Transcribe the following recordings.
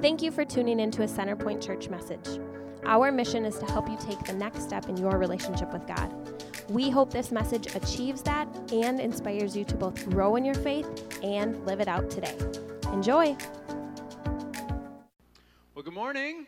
Thank you for tuning into a Centerpoint Church message. Our mission is to help you take the next step in your relationship with God. We hope this message achieves that and inspires you to both grow in your faith and live it out today. Enjoy. Well, good morning.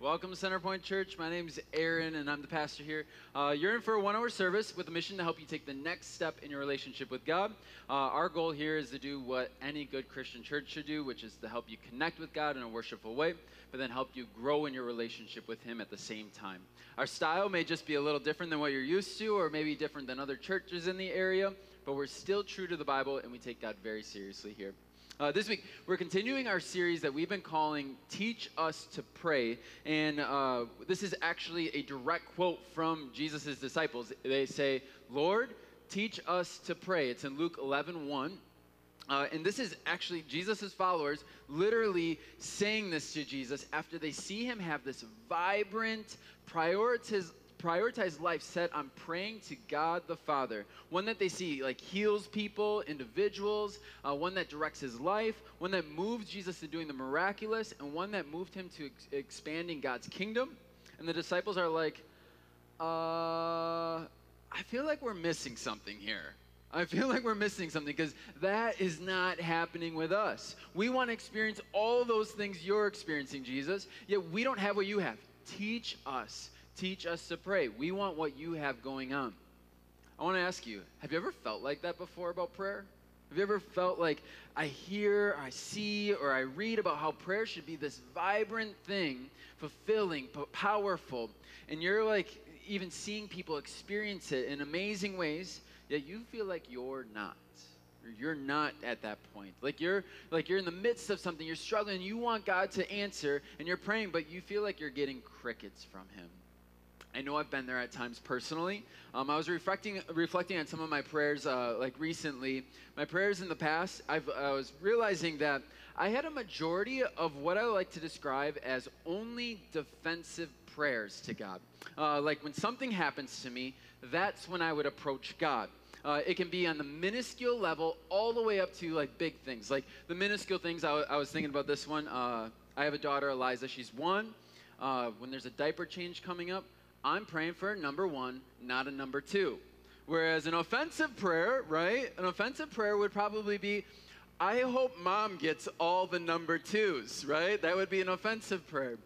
Welcome to Centerpoint Church. My name is Aaron, and I'm the pastor here. Uh, you're in for a one hour service with a mission to help you take the next step in your relationship with God. Uh, our goal here is to do what any good Christian church should do, which is to help you connect with God in a worshipful way, but then help you grow in your relationship with Him at the same time. Our style may just be a little different than what you're used to, or maybe different than other churches in the area, but we're still true to the Bible, and we take God very seriously here. Uh, this week, we're continuing our series that we've been calling Teach Us to Pray. And uh, this is actually a direct quote from Jesus' disciples. They say, Lord, teach us to pray. It's in Luke 11 1. Uh, and this is actually Jesus' followers literally saying this to Jesus after they see him have this vibrant, prioritiz- prioritized life set on praying to God the Father. One that they see like heals people, individuals, uh, one that directs his life, one that moves Jesus to doing the miraculous, and one that moved him to ex- expanding God's kingdom. And the disciples are like, uh, I feel like we're missing something here. I feel like we're missing something because that is not happening with us. We want to experience all those things you're experiencing, Jesus, yet we don't have what you have. Teach us. Teach us to pray. We want what you have going on. I want to ask you have you ever felt like that before about prayer? Have you ever felt like I hear, I see, or I read about how prayer should be this vibrant thing, fulfilling, powerful, and you're like even seeing people experience it in amazing ways, yet you feel like you're not. You're not at that point. Like you're like you're in the midst of something, you're struggling, you want God to answer, and you're praying, but you feel like you're getting crickets from him. I know I've been there at times personally. Um, I was reflecting reflecting on some of my prayers uh, like recently. My prayers in the past, I've, I was realizing that I had a majority of what I like to describe as only defensive prayers to God. Uh, like when something happens to me, that's when I would approach God. Uh, it can be on the minuscule level all the way up to like big things. Like the minuscule things, I, was thinking about this one. Uh, I have a daughter, Eliza. She's one. Uh, when there's a diaper change coming up, I'm praying for a number one, not a number two. Whereas an offensive prayer, right? An offensive prayer would probably be, I hope mom gets all the number twos, right? That would be an offensive prayer.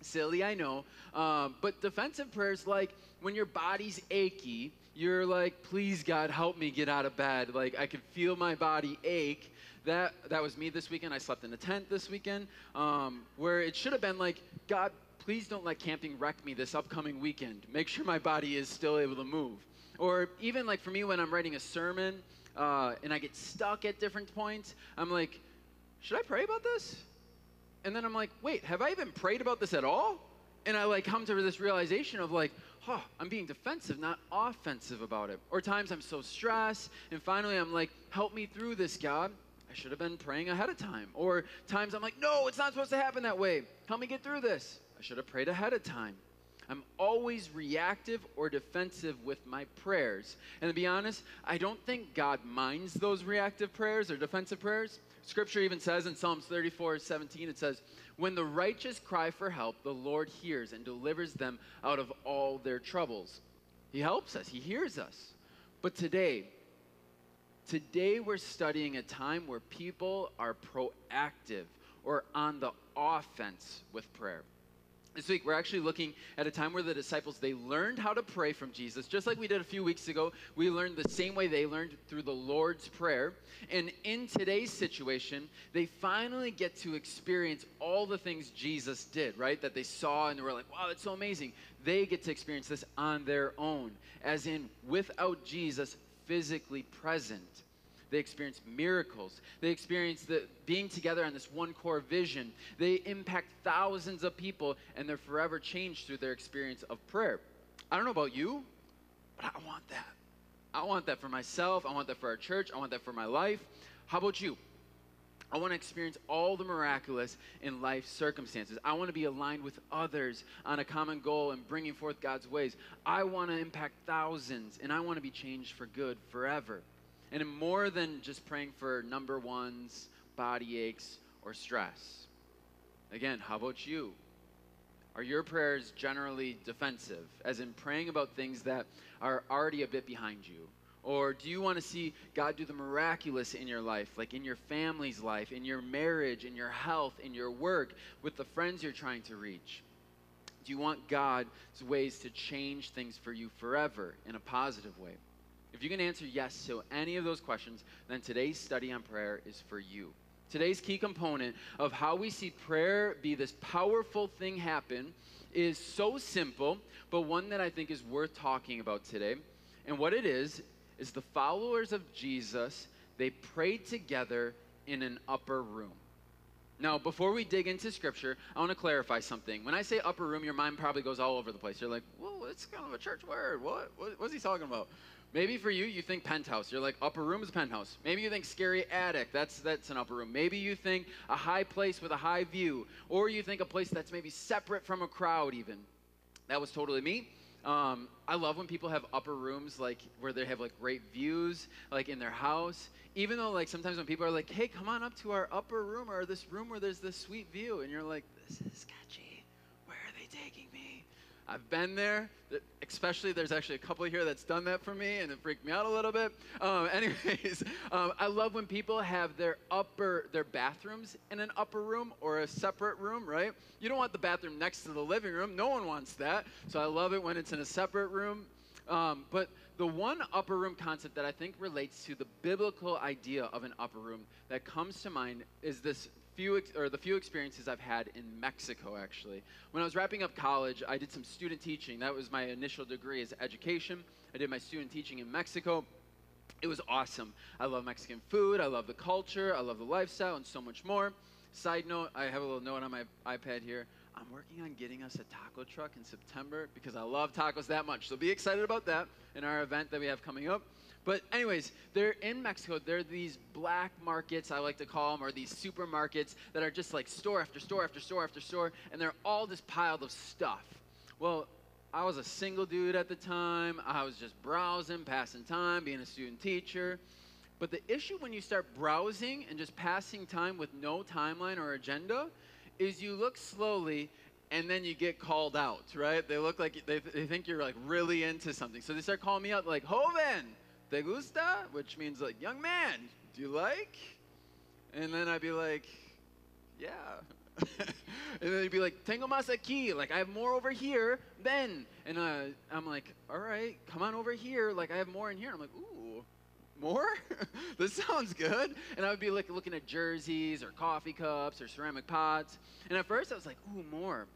Silly, I know. Um, but defensive prayers, like when your body's achy, you're like, please, God, help me get out of bed. Like, I can feel my body ache. That, that was me this weekend. I slept in a tent this weekend, um, where it should have been like, God, please don't let camping wreck me this upcoming weekend. Make sure my body is still able to move. Or even like for me, when I'm writing a sermon uh, and I get stuck at different points, I'm like, should I pray about this? And then I'm like, wait, have I even prayed about this at all? And I like come to this realization of like, huh, I'm being defensive, not offensive about it. Or times I'm so stressed, and finally I'm like, help me through this, God. I should have been praying ahead of time. Or times I'm like, no, it's not supposed to happen that way. Help me get through this. I should have prayed ahead of time. I'm always reactive or defensive with my prayers. And to be honest, I don't think God minds those reactive prayers or defensive prayers. Scripture even says in Psalms 34 17, it says, When the righteous cry for help, the Lord hears and delivers them out of all their troubles. He helps us, He hears us. But today, today we're studying a time where people are proactive or on the offense with prayer. This week, we're actually looking at a time where the disciples, they learned how to pray from Jesus. Just like we did a few weeks ago, we learned the same way they learned through the Lord's Prayer. And in today's situation, they finally get to experience all the things Jesus did, right? That they saw and they were like, wow, that's so amazing. They get to experience this on their own, as in without Jesus physically present. They experience miracles. They experience the being together on this one core vision. They impact thousands of people and they're forever changed through their experience of prayer. I don't know about you, but I want that. I want that for myself. I want that for our church. I want that for my life. How about you? I want to experience all the miraculous in life circumstances. I want to be aligned with others on a common goal and bringing forth God's ways. I want to impact thousands and I want to be changed for good forever. And more than just praying for number ones, body aches, or stress. Again, how about you? Are your prayers generally defensive, as in praying about things that are already a bit behind you? Or do you want to see God do the miraculous in your life, like in your family's life, in your marriage, in your health, in your work, with the friends you're trying to reach? Do you want God's ways to change things for you forever in a positive way? If you can answer yes to any of those questions, then today's study on prayer is for you. Today's key component of how we see prayer be this powerful thing happen is so simple, but one that I think is worth talking about today. And what it is, is the followers of Jesus, they prayed together in an upper room. Now, before we dig into scripture, I want to clarify something. When I say upper room, your mind probably goes all over the place. You're like, whoa, it's kind of a church word. What? what what's he talking about? Maybe for you, you think penthouse. You're like, upper room is a penthouse. Maybe you think scary attic. That's, that's an upper room. Maybe you think a high place with a high view. Or you think a place that's maybe separate from a crowd, even. That was totally me. Um, I love when people have upper rooms, like where they have like great views, like in their house. Even though, like sometimes when people are like, "Hey, come on up to our upper room or this room where there's this sweet view," and you're like, "This is sketchy. I've been there. Especially, there's actually a couple here that's done that for me, and it freaked me out a little bit. Um, anyways, um, I love when people have their upper, their bathrooms in an upper room or a separate room, right? You don't want the bathroom next to the living room. No one wants that. So I love it when it's in a separate room. Um, but the one upper room concept that I think relates to the biblical idea of an upper room that comes to mind is this few or the few experiences I've had in Mexico actually. When I was wrapping up college, I did some student teaching. That was my initial degree as education. I did my student teaching in Mexico. It was awesome. I love Mexican food, I love the culture, I love the lifestyle and so much more. Side note, I have a little note on my iPad here. I'm working on getting us a taco truck in September because I love tacos that much. So be excited about that in our event that we have coming up. But anyways, they're in Mexico. They're these black markets, I like to call them, or these supermarkets that are just like store after store after store after store, and they're all just piled of stuff. Well, I was a single dude at the time. I was just browsing, passing time, being a student teacher. But the issue when you start browsing and just passing time with no timeline or agenda is you look slowly and then you get called out, right? They look like they, they think you're like really into something. So they start calling me out like, Joven, ¿te gusta? Which means like, young man, do you like? And then I'd be like, yeah. and then he'd be like, tengo más aquí. Like, I have more over here. Then, and uh, I'm like, all right, come on over here. Like, I have more in here. I'm like, ooh, more? this sounds good. And I would be like looking at jerseys or coffee cups or ceramic pots. And at first I was like, ooh, more.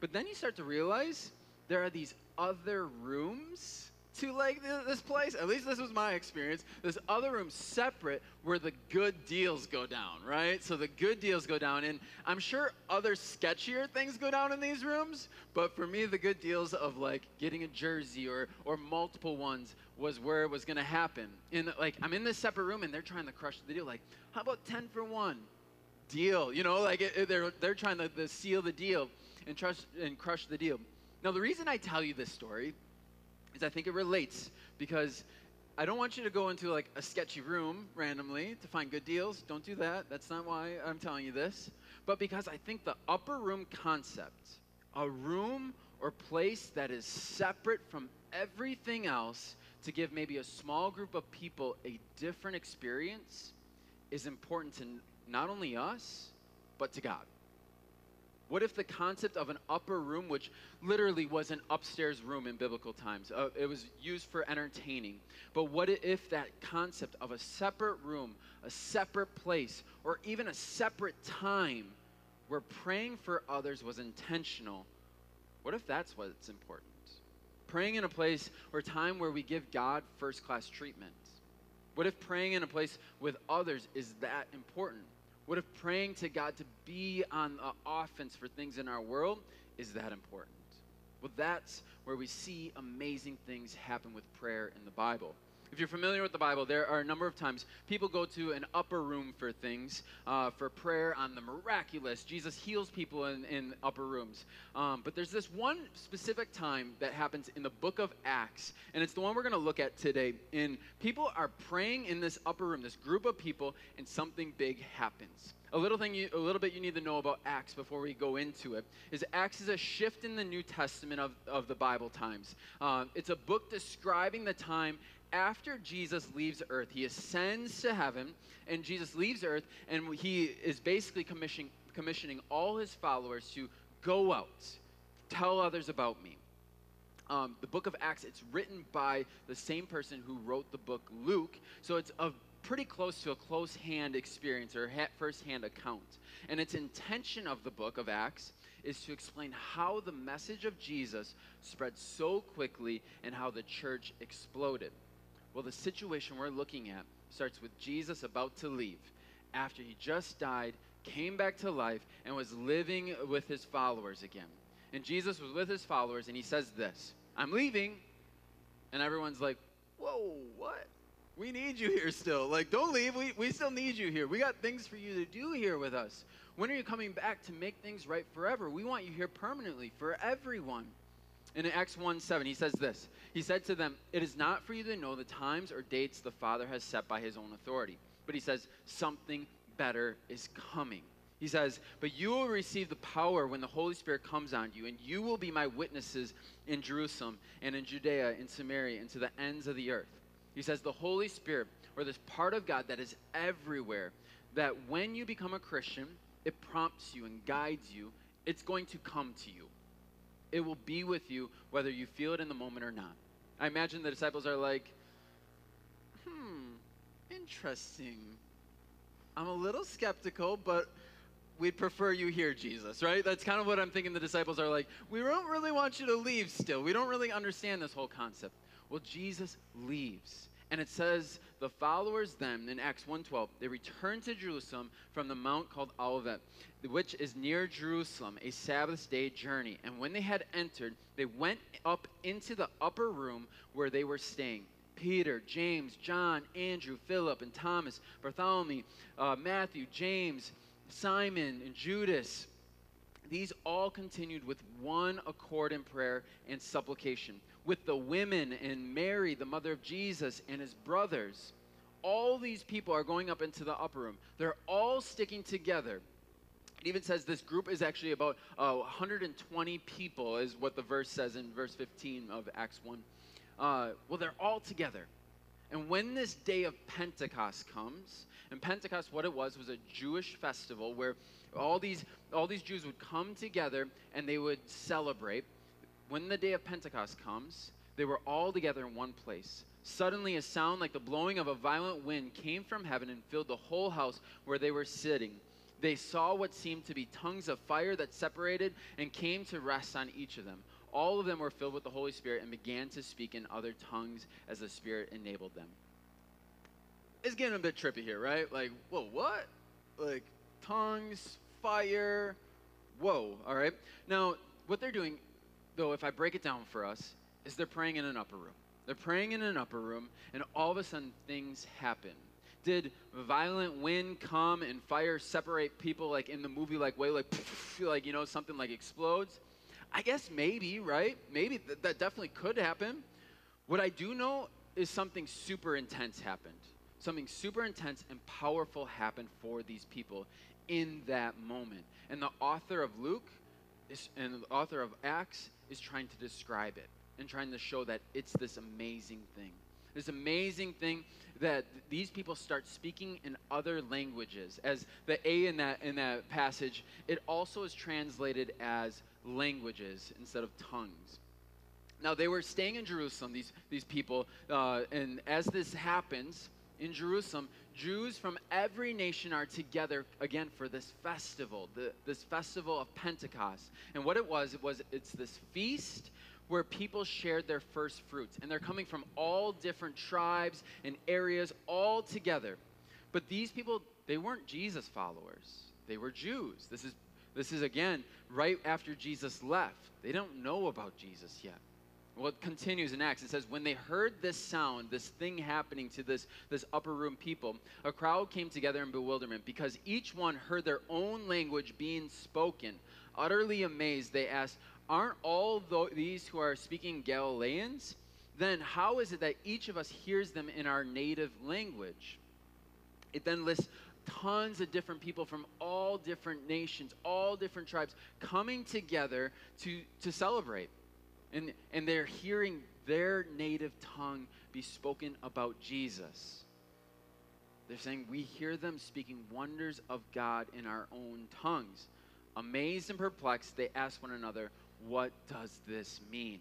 But then you start to realize there are these other rooms to like this place. At least this was my experience. This other room separate where the good deals go down, right? So the good deals go down, and I'm sure other sketchier things go down in these rooms. But for me, the good deals of like getting a jersey or or multiple ones was where it was to happen. And like I'm in this separate room, and they're trying to crush the deal. Like, how about ten for one? Deal, you know, like it, they're they're trying to, to seal the deal and trust and crush the deal. Now, the reason I tell you this story is I think it relates because I don't want you to go into like a sketchy room randomly to find good deals. Don't do that. That's not why I'm telling you this. But because I think the upper room concept, a room or place that is separate from everything else to give maybe a small group of people a different experience, is important to not only us, but to God. What if the concept of an upper room, which literally was an upstairs room in biblical times, uh, it was used for entertaining, but what if that concept of a separate room, a separate place, or even a separate time where praying for others was intentional? What if that's what's important? Praying in a place or time where we give God first class treatment. What if praying in a place with others is that important? What if praying to God to be on the offense for things in our world is that important? Well, that's where we see amazing things happen with prayer in the Bible. If you're familiar with the Bible, there are a number of times people go to an upper room for things, uh, for prayer on the miraculous. Jesus heals people in, in upper rooms. Um, but there's this one specific time that happens in the book of Acts, and it's the one we're going to look at today. And people are praying in this upper room, this group of people, and something big happens. A little thing, you, a little bit you need to know about Acts before we go into it is Acts is a shift in the New Testament of, of the Bible times. Uh, it's a book describing the time after Jesus leaves earth, he ascends to heaven, and Jesus leaves earth, and he is basically commissioning, commissioning all his followers to go out, tell others about me. Um, the book of Acts, it's written by the same person who wrote the book Luke, so it's a pretty close to a close hand experience or ha- first hand account. And its intention of the book of Acts is to explain how the message of Jesus spread so quickly and how the church exploded. Well, the situation we're looking at starts with Jesus about to leave after he just died, came back to life, and was living with his followers again. And Jesus was with his followers, and he says this I'm leaving. And everyone's like, Whoa, what? We need you here still. Like, don't leave. We, we still need you here. We got things for you to do here with us. When are you coming back to make things right forever? We want you here permanently for everyone. In Acts 1 7, he says this He said to them, It is not for you to know the times or dates the Father has set by his own authority. But he says, Something better is coming. He says, But you will receive the power when the Holy Spirit comes on you, and you will be my witnesses in Jerusalem and in Judea, in Samaria, and to the ends of the earth. He says, The Holy Spirit, or this part of God that is everywhere, that when you become a Christian, it prompts you and guides you, it's going to come to you. It will be with you whether you feel it in the moment or not. I imagine the disciples are like, hmm, interesting. I'm a little skeptical, but we'd prefer you here, Jesus, right? That's kind of what I'm thinking the disciples are like. We don't really want you to leave still. We don't really understand this whole concept. Well, Jesus leaves. And it says, the followers then, in Acts 1.12, they returned to Jerusalem from the mount called Olivet, which is near Jerusalem, a Sabbath day journey. And when they had entered, they went up into the upper room where they were staying. Peter, James, John, Andrew, Philip, and Thomas, Bartholomew, uh, Matthew, James, Simon, and Judas. These all continued with one accord in prayer and supplication with the women and Mary, the mother of Jesus, and his brothers. All these people are going up into the upper room. They're all sticking together. It even says this group is actually about uh, 120 people, is what the verse says in verse 15 of Acts 1. Uh, well, they're all together. And when this day of Pentecost comes, and Pentecost, what it was, was a Jewish festival where all these, all these Jews would come together and they would celebrate when the day of Pentecost comes, they were all together in one place. Suddenly, a sound like the blowing of a violent wind came from heaven and filled the whole house where they were sitting. They saw what seemed to be tongues of fire that separated and came to rest on each of them. All of them were filled with the Holy Spirit and began to speak in other tongues as the Spirit enabled them. It's getting a bit trippy here, right? Like, whoa, what? Like, tongues, fire, whoa, all right? Now, what they're doing though, if I break it down for us, is they're praying in an upper room. They're praying in an upper room, and all of a sudden things happen. Did violent wind come and fire separate people like in the movie, like way, like, like you know, something like explodes? I guess maybe, right? Maybe th- that definitely could happen. What I do know is something super intense happened. Something super intense and powerful happened for these people in that moment. And the author of Luke is, and the author of Acts is trying to describe it and trying to show that it's this amazing thing. This amazing thing that these people start speaking in other languages. As the A in that in that passage, it also is translated as languages instead of tongues. Now they were staying in Jerusalem, these these people, uh, and as this happens in Jerusalem, Jews from every nation are together again for this festival, the, this festival of Pentecost. And what it was, it was it's this feast where people shared their first fruits. And they're coming from all different tribes and areas all together. But these people, they weren't Jesus followers. They were Jews. This is this is again right after Jesus left. They don't know about Jesus yet. Well, it continues in Acts. It says, when they heard this sound, this thing happening to this, this upper room people, a crowd came together in bewilderment because each one heard their own language being spoken. Utterly amazed, they asked, Aren't all these who are speaking Galileans? Then how is it that each of us hears them in our native language? It then lists tons of different people from all different nations, all different tribes coming together to, to celebrate. And, and they're hearing their native tongue be spoken about Jesus. They're saying, We hear them speaking wonders of God in our own tongues. Amazed and perplexed, they ask one another, What does this mean?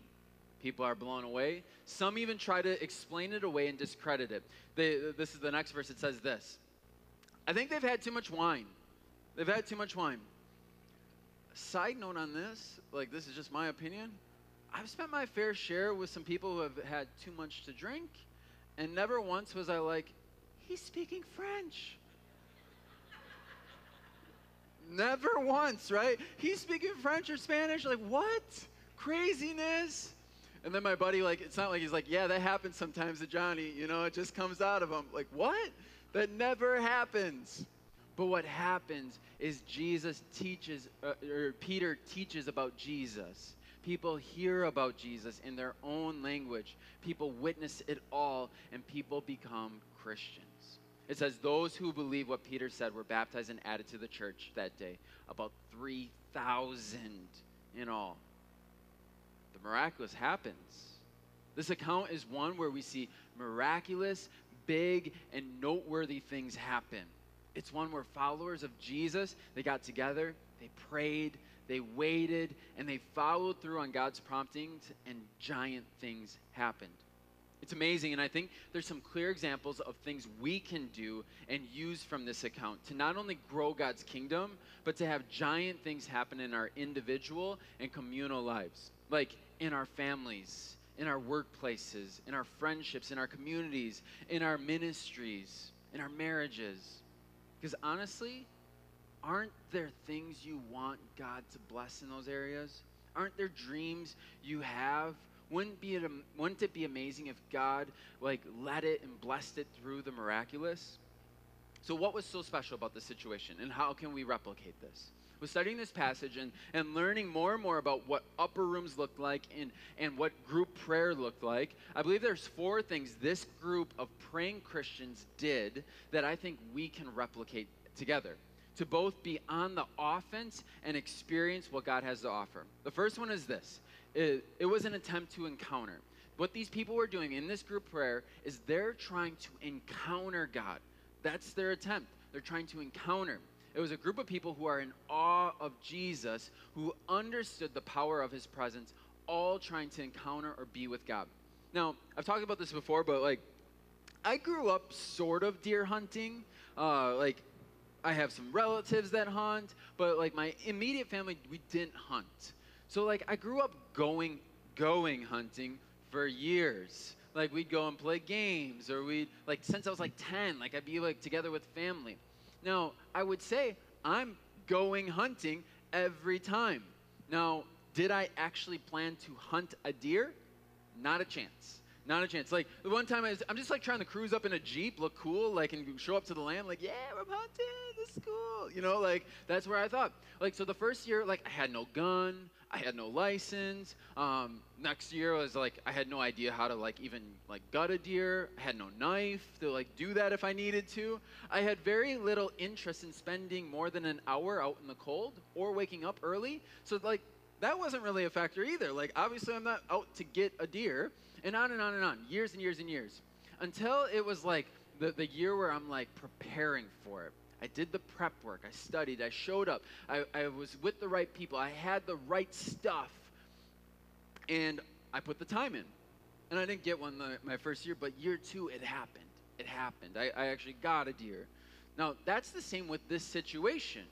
People are blown away. Some even try to explain it away and discredit it. They, this is the next verse. It says this I think they've had too much wine. They've had too much wine. Side note on this, like, this is just my opinion. I've spent my fair share with some people who have had too much to drink, and never once was I like, he's speaking French. never once, right? He's speaking French or Spanish. Like, what? Craziness. And then my buddy, like, it's not like he's like, yeah, that happens sometimes to Johnny. You know, it just comes out of him. Like, what? That never happens. But what happens is Jesus teaches, uh, or Peter teaches about Jesus. People hear about Jesus in their own language. People witness it all, and people become Christians. It says, Those who believe what Peter said were baptized and added to the church that day. About 3,000 in all. The miraculous happens. This account is one where we see miraculous, big, and noteworthy things happen. It's one where followers of Jesus, they got together, they prayed, they waited, and they followed through on God's promptings, and giant things happened. It's amazing, and I think there's some clear examples of things we can do and use from this account to not only grow God's kingdom, but to have giant things happen in our individual and communal lives, like in our families, in our workplaces, in our friendships, in our communities, in our ministries, in our marriages. Because honestly, aren't there things you want God to bless in those areas? Aren't there dreams you have? Wouldn't, be it, wouldn't it be amazing if God like led it and blessed it through the miraculous? So what was so special about this situation and how can we replicate this? Was studying this passage and, and learning more and more about what upper rooms looked like and, and what group prayer looked like, I believe there's four things this group of praying Christians did that I think we can replicate together to both be on the offense and experience what God has to offer. The first one is this it, it was an attempt to encounter. What these people were doing in this group prayer is they're trying to encounter God. That's their attempt. They're trying to encounter. It was a group of people who are in awe of Jesus, who understood the power of his presence, all trying to encounter or be with God. Now, I've talked about this before, but like, I grew up sort of deer hunting. Uh, like, I have some relatives that hunt, but like my immediate family, we didn't hunt. So like, I grew up going, going hunting for years. Like, we'd go and play games, or we'd like since I was like 10, like I'd be like together with family. Now, I would say I'm going hunting every time. Now, did I actually plan to hunt a deer? Not a chance. Not a chance. Like the one time I was, I'm just like trying to cruise up in a Jeep, look cool, like and show up to the land, like, yeah, we're hunting, this is cool. You know, like that's where I thought. Like so the first year, like I had no gun, I had no license. Um, next year was like I had no idea how to like even like gut a deer. I had no knife to like do that if I needed to. I had very little interest in spending more than an hour out in the cold or waking up early. So like that wasn't really a factor either. Like obviously I'm not out to get a deer and on and on and on, years and years and years, until it was like the, the year where I'm like preparing for it. I did the prep work. I studied. I showed up. I, I was with the right people. I had the right stuff. And I put the time in. And I didn't get one the, my first year, but year two, it happened. It happened. I, I actually got a deer. Now, that's the same with this situation.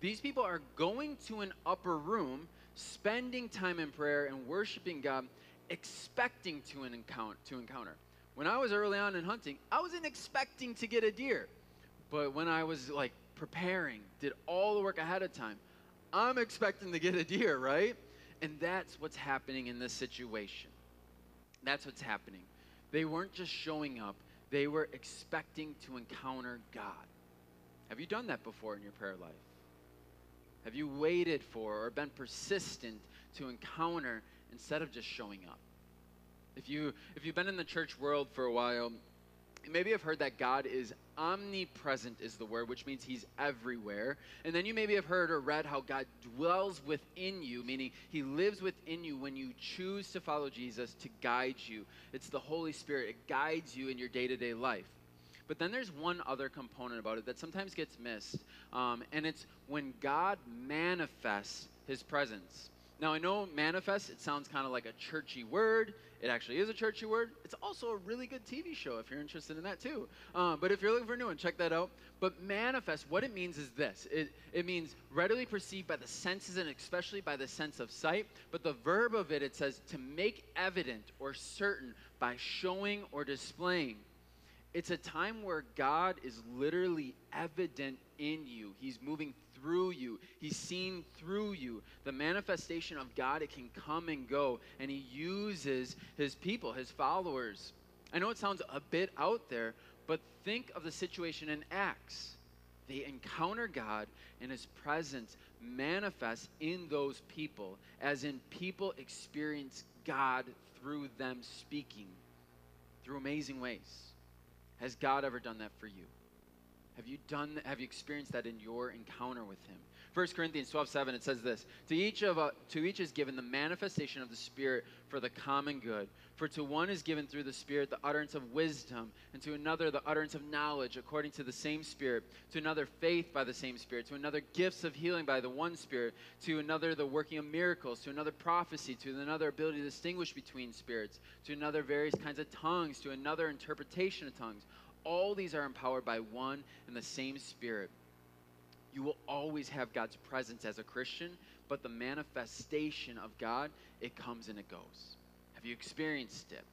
These people are going to an upper room, spending time in prayer and worshiping God, expecting to, encounter, to encounter. When I was early on in hunting, I wasn't expecting to get a deer. But when I was like preparing, did all the work ahead of time, I'm expecting to get a deer, right? And that's what's happening in this situation. That's what's happening. They weren't just showing up, they were expecting to encounter God. Have you done that before in your prayer life? Have you waited for or been persistent to encounter instead of just showing up? If you if you've been in the church world for a while, maybe you have heard that God is omnipresent is the word, which means he's everywhere. And then you maybe have heard or read how God dwells within you, meaning he lives within you when you choose to follow Jesus to guide you. It's the Holy Spirit. It guides you in your day-to-day life. But then there's one other component about it that sometimes gets missed, um, and it's when God manifests his presence. Now, I know manifest, it sounds kind of like a churchy word. It actually is a churchy word. It's also a really good TV show if you're interested in that too. Um, but if you're looking for a new one, check that out. But manifest, what it means is this it, it means readily perceived by the senses and especially by the sense of sight. But the verb of it, it says to make evident or certain by showing or displaying. It's a time where God is literally evident in you. He's moving through you. He's seen through you. The manifestation of God, it can come and go, and He uses His people, His followers. I know it sounds a bit out there, but think of the situation in Acts. They encounter God, and His presence manifests in those people, as in people experience God through them speaking through amazing ways. Has God ever done that for you? Have you done have you experienced that in your encounter with him? 1 Corinthians 12, 7, it says this to each, of, uh, to each is given the manifestation of the Spirit for the common good. For to one is given through the Spirit the utterance of wisdom, and to another the utterance of knowledge according to the same Spirit, to another faith by the same Spirit, to another gifts of healing by the one Spirit, to another the working of miracles, to another prophecy, to another ability to distinguish between spirits, to another various kinds of tongues, to another interpretation of tongues. All these are empowered by one and the same Spirit. You will always have God's presence as a Christian, but the manifestation of God, it comes and it goes. Have you experienced it?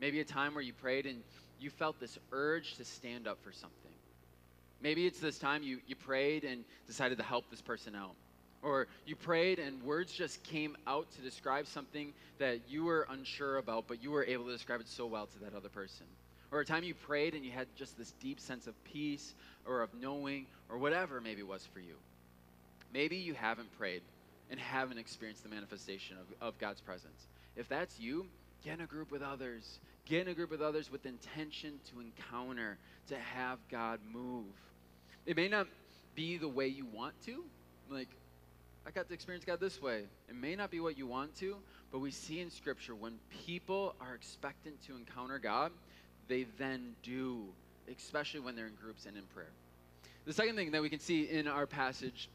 Maybe a time where you prayed and you felt this urge to stand up for something. Maybe it's this time you, you prayed and decided to help this person out. Or you prayed and words just came out to describe something that you were unsure about, but you were able to describe it so well to that other person. Or a time you prayed and you had just this deep sense of peace or of knowing or whatever maybe was for you. Maybe you haven't prayed and haven't experienced the manifestation of, of God's presence. If that's you, get in a group with others. Get in a group with others with intention to encounter, to have God move. It may not be the way you want to. Like, I got to experience God this way. It may not be what you want to, but we see in Scripture when people are expectant to encounter God, they then do, especially when they're in groups and in prayer. The second thing that we can see in our passage,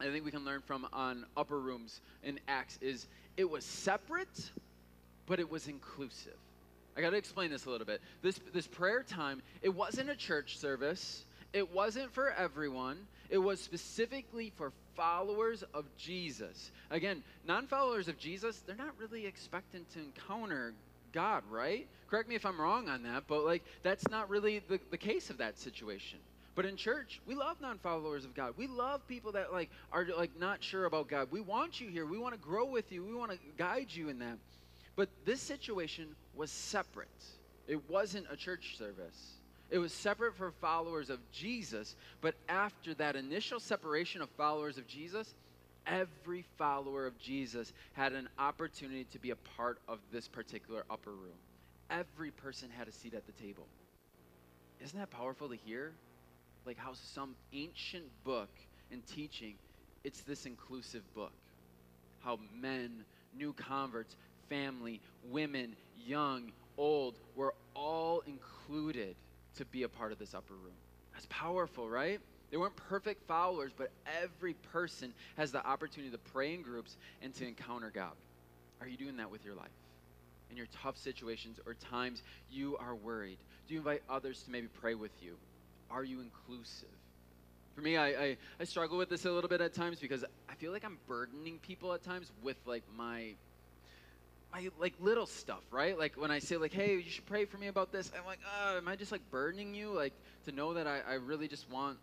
I think we can learn from on upper rooms in Acts, is it was separate, but it was inclusive. I got to explain this a little bit. This, this prayer time, it wasn't a church service, it wasn't for everyone, it was specifically for followers of Jesus. Again, non followers of Jesus, they're not really expectant to encounter God, right? Correct me if I'm wrong on that, but like that's not really the, the case of that situation. But in church, we love non-followers of God. We love people that like are like not sure about God. We want you here. We want to grow with you. We want to guide you in that. But this situation was separate. It wasn't a church service. It was separate for followers of Jesus, but after that initial separation of followers of Jesus, every follower of Jesus had an opportunity to be a part of this particular upper room. Every person had a seat at the table. Isn't that powerful to hear? Like how some ancient book and teaching, it's this inclusive book. How men, new converts, family, women, young, old, were all included to be a part of this upper room. That's powerful, right? They weren't perfect followers, but every person has the opportunity to pray in groups and to encounter God. Are you doing that with your life? In your tough situations or times you are worried? Do you invite others to maybe pray with you? Are you inclusive? For me, I, I, I struggle with this a little bit at times because I feel like I'm burdening people at times with like my my like little stuff, right? Like when I say like, hey, you should pray for me about this, I'm like, oh, am I just like burdening you? Like to know that I, I really just want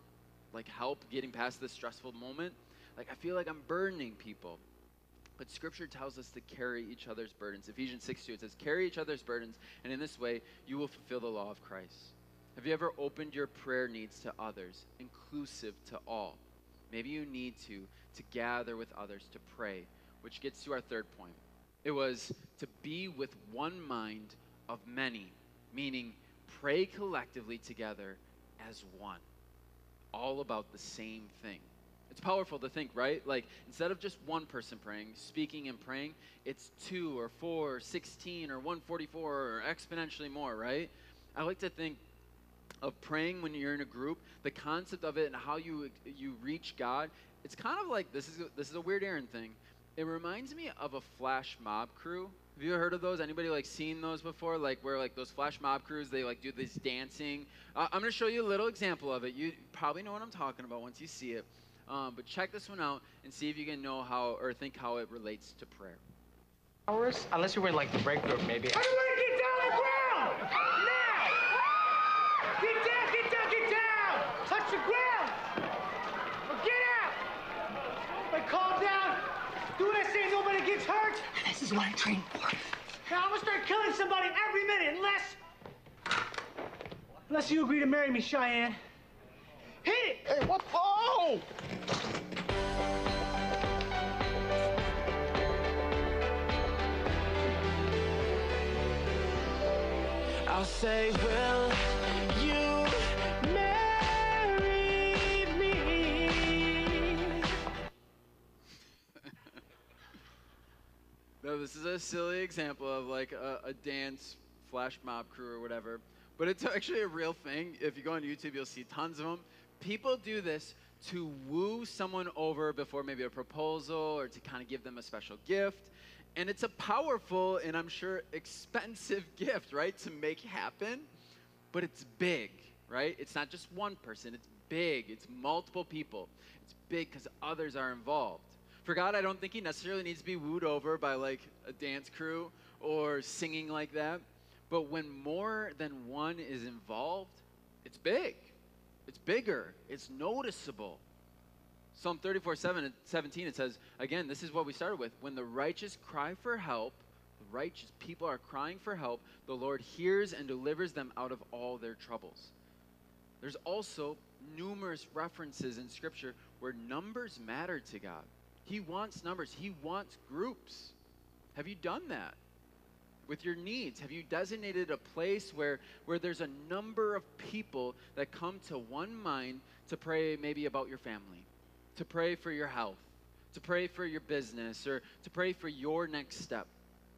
like help getting past this stressful moment. Like I feel like I'm burdening people. But scripture tells us to carry each other's burdens. Ephesians 6 2, it says, Carry each other's burdens, and in this way you will fulfill the law of Christ. Have you ever opened your prayer needs to others, inclusive to all? Maybe you need to, to gather with others to pray, which gets to our third point. It was to be with one mind of many, meaning pray collectively together as one, all about the same thing. It's powerful to think, right? Like, instead of just one person praying, speaking and praying, it's two or four or 16 or 144 or exponentially more, right? I like to think of praying when you're in a group, the concept of it and how you you reach God, it's kind of like this is a, this is a weird Aaron thing. It reminds me of a flash mob crew. Have you ever heard of those? Anybody like seen those before? Like where like those flash mob crews, they like do this dancing. Uh, I'm gonna show you a little example of it. You probably know what I'm talking about once you see it. Um, but check this one out and see if you can know how or think how it relates to prayer. Hours, unless you were in like the break group, maybe. Everybody get down on the ground! Now! Get down, get down, get down! Touch the ground! Or get out! But calm down. Do what I say, nobody gets hurt. This is what I trained for. Now I'm gonna start killing somebody every minute unless... Unless you agree to marry me, Cheyenne. Hit it! Hey, what? Oh! I'll say, will No, this is a silly example of like a, a dance flash mob crew or whatever, but it's actually a real thing. If you go on YouTube, you'll see tons of them. People do this to woo someone over before maybe a proposal or to kind of give them a special gift. And it's a powerful and I'm sure expensive gift, right, to make happen, but it's big, right? It's not just one person, it's big, it's multiple people. It's big because others are involved. For God, I don't think He necessarily needs to be wooed over by like a dance crew or singing like that. But when more than one is involved, it's big. It's bigger. It's noticeable. Psalm 34, 7, 17, it says, again, this is what we started with. When the righteous cry for help, the righteous people are crying for help, the Lord hears and delivers them out of all their troubles. There's also numerous references in Scripture where numbers matter to God. He wants numbers, He wants groups. Have you done that? with your needs? Have you designated a place where, where there's a number of people that come to one mind to pray maybe about your family, to pray for your health, to pray for your business, or to pray for your next step?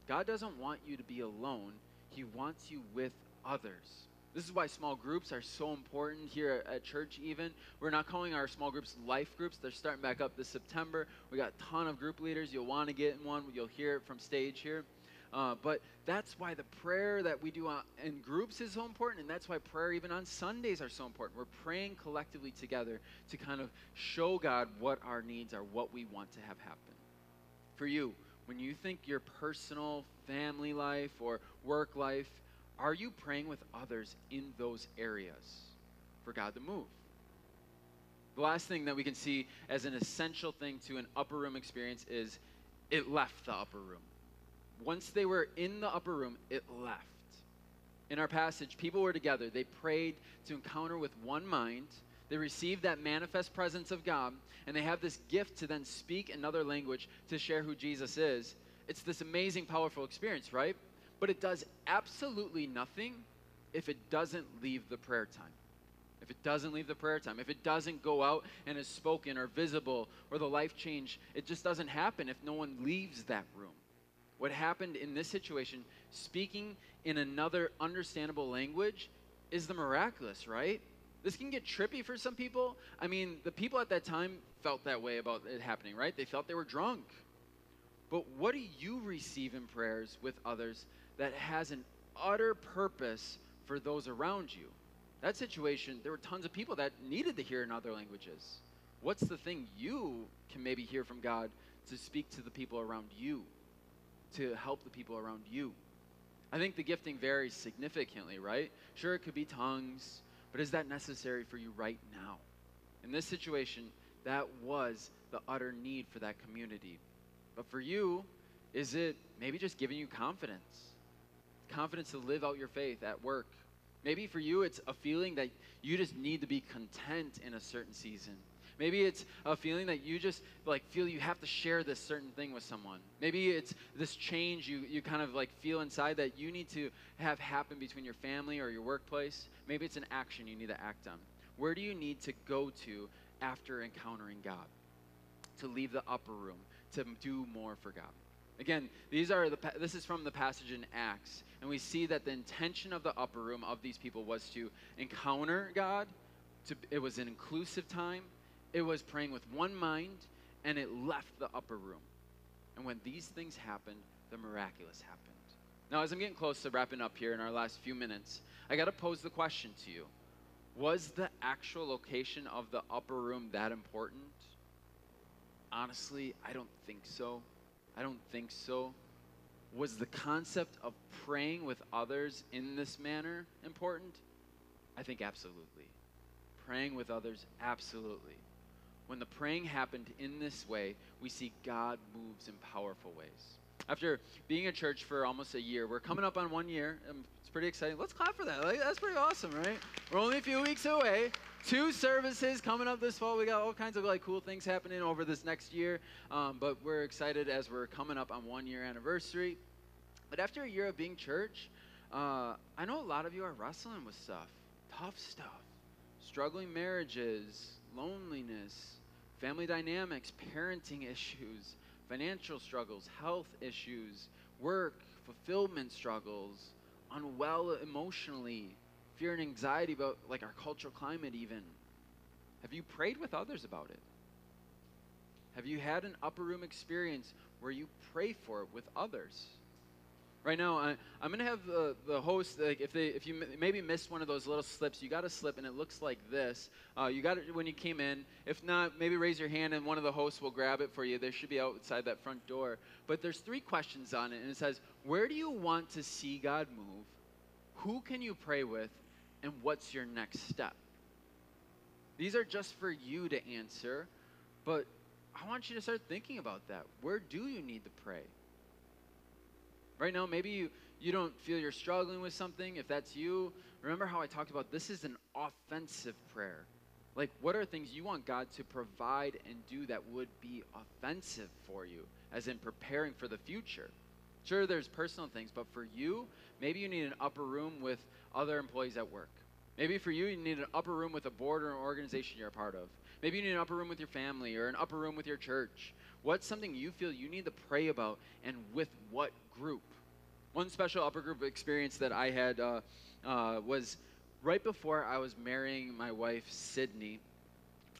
God doesn't want you to be alone, He wants you with others. This is why small groups are so important here at church, even. We're not calling our small groups life groups. They're starting back up this September. We got a ton of group leaders. You'll want to get in one. You'll hear it from stage here. Uh, but that's why the prayer that we do on, in groups is so important, and that's why prayer even on Sundays are so important. We're praying collectively together to kind of show God what our needs are, what we want to have happen. For you, when you think your personal family life or work life, are you praying with others in those areas for God to move? The last thing that we can see as an essential thing to an upper room experience is it left the upper room once they were in the upper room, it left. In our passage, people were together. They prayed to encounter with one mind. They received that manifest presence of God, and they have this gift to then speak another language to share who Jesus is. It's this amazing, powerful experience, right? But it does absolutely nothing if it doesn't leave the prayer time. If it doesn't leave the prayer time, if it doesn't go out and is spoken or visible or the life change, it just doesn't happen if no one leaves that room. What happened in this situation, speaking in another understandable language, is the miraculous, right? This can get trippy for some people. I mean, the people at that time felt that way about it happening, right? They felt they were drunk. But what do you receive in prayers with others that has an utter purpose for those around you? That situation, there were tons of people that needed to hear in other languages. What's the thing you can maybe hear from God to speak to the people around you? to help the people around you. I think the gifting varies significantly, right? Sure, it could be tongues, but is that necessary for you right now? In this situation, that was the utter need for that community. But for you, is it maybe just giving you confidence? Confidence to live out your faith at work. Maybe for you, it's a feeling that you just need to be content in a certain season. Maybe it's a feeling that you just like feel you have to share this certain thing with someone. Maybe it's this change you, you kind of like feel inside that you need to have happen between your family or your workplace. Maybe it's an action you need to act on. Where do you need to go to after encountering God? To leave the upper room, to do more for God. Again, these are the this is from the passage in Acts, and we see that the intention of the upper room of these people was to encounter God. To, it was an inclusive time. It was praying with one mind, and it left the upper room. And when these things happened, the miraculous happened. Now, as I'm getting close to wrapping up here in our last few minutes, I got to pose the question to you Was the actual location of the upper room that important? Honestly, I don't think so. I don't think so. Was the concept of praying with others in this manner important? I think absolutely. Praying with others, absolutely. When the praying happened in this way, we see God moves in powerful ways. After being a church for almost a year, we're coming up on one year. It's pretty exciting. Let's clap for that. Like, that's pretty awesome, right? We're only a few weeks away. Two services coming up this fall. We got all kinds of like cool things happening over this next year. Um, but we're excited as we're coming up on one year anniversary. But after a year of being church, uh, I know a lot of you are wrestling with stuff, tough stuff, struggling marriages, loneliness, family dynamics, parenting issues, financial struggles, health issues, work, fulfillment struggles, unwell emotionally, fear and anxiety about like our cultural climate even. Have you prayed with others about it? Have you had an upper room experience where you pray for it with others? Right now, I, am going to have the, the host, like if, they, if you m- maybe missed one of those little slips, you got a slip and it looks like this. Uh, you got it when you came in. If not, maybe raise your hand and one of the hosts will grab it for you. They should be outside that front door. But there's three questions on it, and it says, Where do you want to see God move? Who can you pray with? And what's your next step? These are just for you to answer, but I want you to start thinking about that. Where do you need to pray? Right now, maybe you, you don't feel you're struggling with something. If that's you, remember how I talked about this is an offensive prayer. Like, what are things you want God to provide and do that would be offensive for you, as in preparing for the future? Sure, there's personal things, but for you, maybe you need an upper room with other employees at work. Maybe for you, you need an upper room with a board or an organization you're a part of. Maybe you need an upper room with your family or an upper room with your church. What's something you feel you need to pray about and with what group? One special upper group experience that I had uh, uh, was right before I was marrying my wife, Sydney.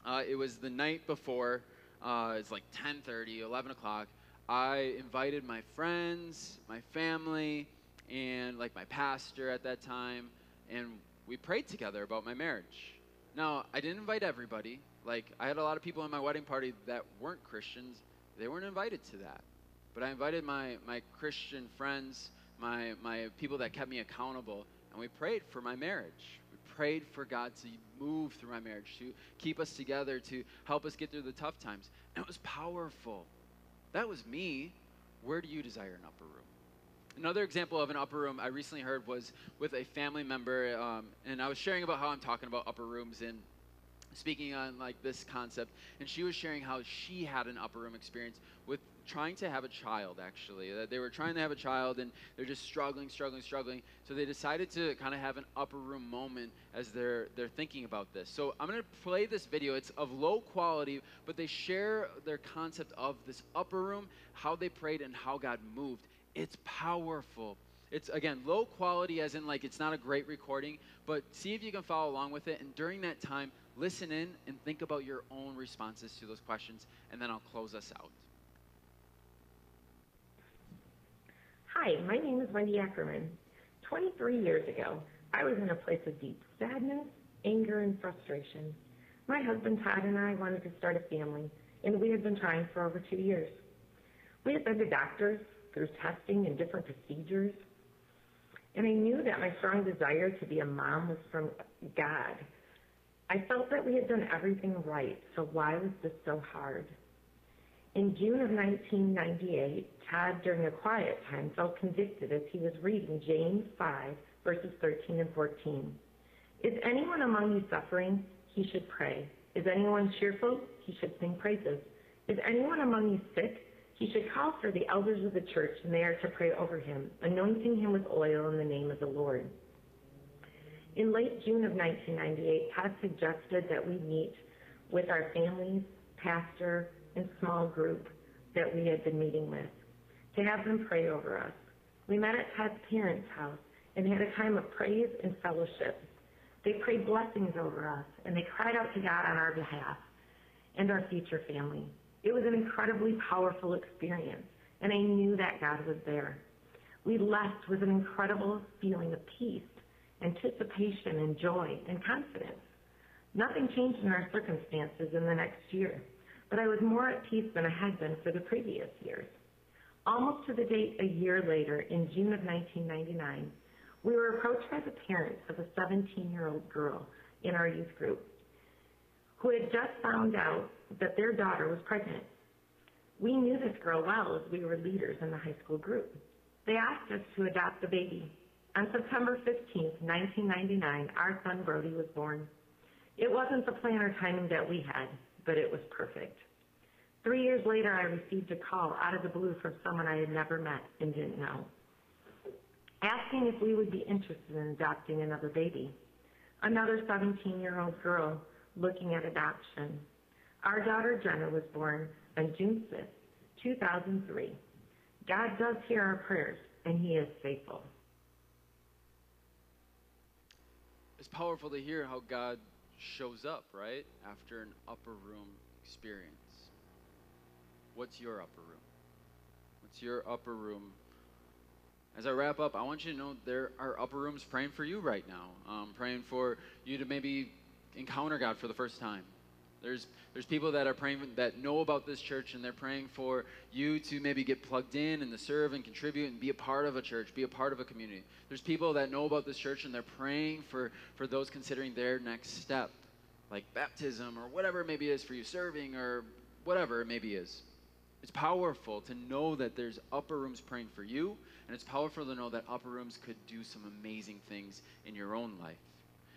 Uh, it was the night before, uh, it's like 10.30, 11 o'clock. I invited my friends, my family, and like my pastor at that time, and we prayed together about my marriage. Now, I didn't invite everybody. Like, I had a lot of people in my wedding party that weren't Christians. They weren't invited to that. But I invited my, my Christian friends, my, my people that kept me accountable, and we prayed for my marriage. We prayed for God to move through my marriage, to keep us together, to help us get through the tough times. And it was powerful. That was me. Where do you desire an upper room? Another example of an upper room I recently heard was with a family member, um, and I was sharing about how I'm talking about upper rooms and speaking on like this concept, and she was sharing how she had an upper room experience with trying to have a child. Actually, that they were trying to have a child, and they're just struggling, struggling, struggling. So they decided to kind of have an upper room moment as they're they're thinking about this. So I'm gonna play this video. It's of low quality, but they share their concept of this upper room, how they prayed, and how God moved. It's powerful. It's again low quality, as in like it's not a great recording, but see if you can follow along with it. And during that time, listen in and think about your own responses to those questions, and then I'll close us out. Hi, my name is Wendy Ackerman. 23 years ago, I was in a place of deep sadness, anger, and frustration. My husband Todd and I wanted to start a family, and we had been trying for over two years. We had been to doctors, through testing and different procedures. And I knew that my strong desire to be a mom was from God. I felt that we had done everything right, so why was this so hard? In June of 1998, Todd, during a quiet time, felt convicted as he was reading James 5, verses 13 and 14. Is anyone among you suffering? He should pray. Is anyone cheerful? He should sing praises. Is anyone among you sick? He should call for the elders of the church, and they are to pray over him, anointing him with oil in the name of the Lord. In late June of 1998, Todd suggested that we meet with our families, pastor, and small group that we had been meeting with to have them pray over us. We met at Todd's parents' house and had a time of praise and fellowship. They prayed blessings over us and they cried out to God on our behalf and our future family. It was an incredibly powerful experience, and I knew that God was there. We left with an incredible feeling of peace, anticipation, and joy and confidence. Nothing changed in our circumstances in the next year, but I was more at peace than I had been for the previous years. Almost to the date a year later, in June of 1999, we were approached by the parents of a 17 year old girl in our youth group who had just found out that their daughter was pregnant. We knew this girl well as we were leaders in the high school group. They asked us to adopt the baby. On September 15, 1999, our son Brody was born. It wasn't the plan or timing that we had, but it was perfect. Three years later, I received a call out of the blue from someone I had never met and didn't know, asking if we would be interested in adopting another baby. Another 17 year old girl looking at adoption. Our daughter Jenna was born on June 5th, 2003. God does hear our prayers, and He is faithful. It's powerful to hear how God shows up, right? After an upper room experience. What's your upper room? What's your upper room? As I wrap up, I want you to know there are upper rooms praying for you right now. Um, praying for you to maybe encounter God for the first time. There's, there's people that are praying that know about this church and they're praying for you to maybe get plugged in and to serve and contribute and be a part of a church, be a part of a community. There's people that know about this church and they're praying for, for those considering their next step, like baptism or whatever it maybe is for you, serving or whatever it maybe is. It's powerful to know that there's upper rooms praying for you, and it's powerful to know that upper rooms could do some amazing things in your own life.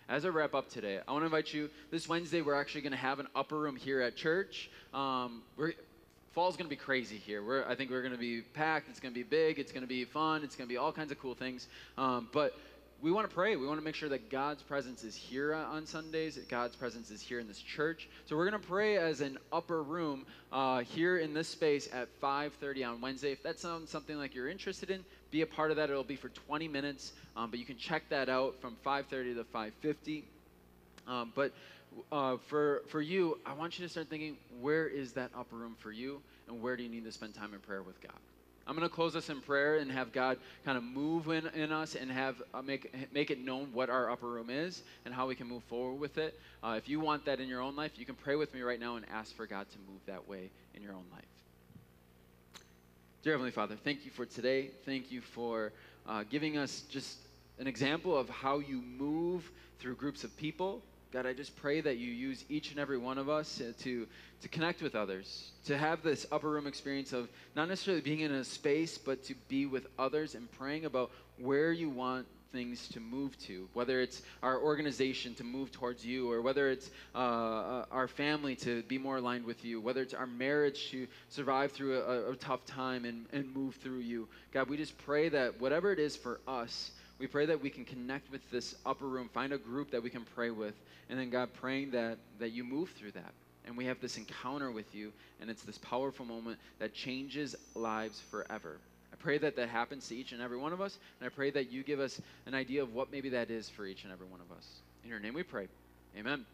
As I wrap up today, I want to invite you. This Wednesday, we're actually going to have an upper room here at church. Um, we're, fall's going to be crazy here. We're, I think we're going to be packed. It's going to be big. It's going to be fun. It's going to be all kinds of cool things. Um, but we want to pray. We want to make sure that God's presence is here on Sundays. That God's presence is here in this church. So we're going to pray as an upper room uh, here in this space at 5:30 on Wednesday. If that sounds something like you're interested in, be a part of that. It'll be for 20 minutes, um, but you can check that out from 5:30 to 5:50. Um, but uh, for for you, I want you to start thinking: where is that upper room for you, and where do you need to spend time in prayer with God? I'm going to close us in prayer and have God kind of move in, in us and have uh, make make it known what our upper room is and how we can move forward with it. Uh, if you want that in your own life, you can pray with me right now and ask for God to move that way in your own life. Dear Heavenly Father, thank you for today. Thank you for uh, giving us just an example of how you move through groups of people. God, I just pray that you use each and every one of us uh, to, to connect with others, to have this upper room experience of not necessarily being in a space, but to be with others and praying about where you want things to move to, whether it's our organization to move towards you, or whether it's uh, uh, our family to be more aligned with you, whether it's our marriage to survive through a, a tough time and, and move through you. God, we just pray that whatever it is for us, we pray that we can connect with this upper room, find a group that we can pray with, and then God, praying that, that you move through that. And we have this encounter with you, and it's this powerful moment that changes lives forever pray that that happens to each and every one of us, and I pray that you give us an idea of what maybe that is for each and every one of us. In your name we pray. Amen.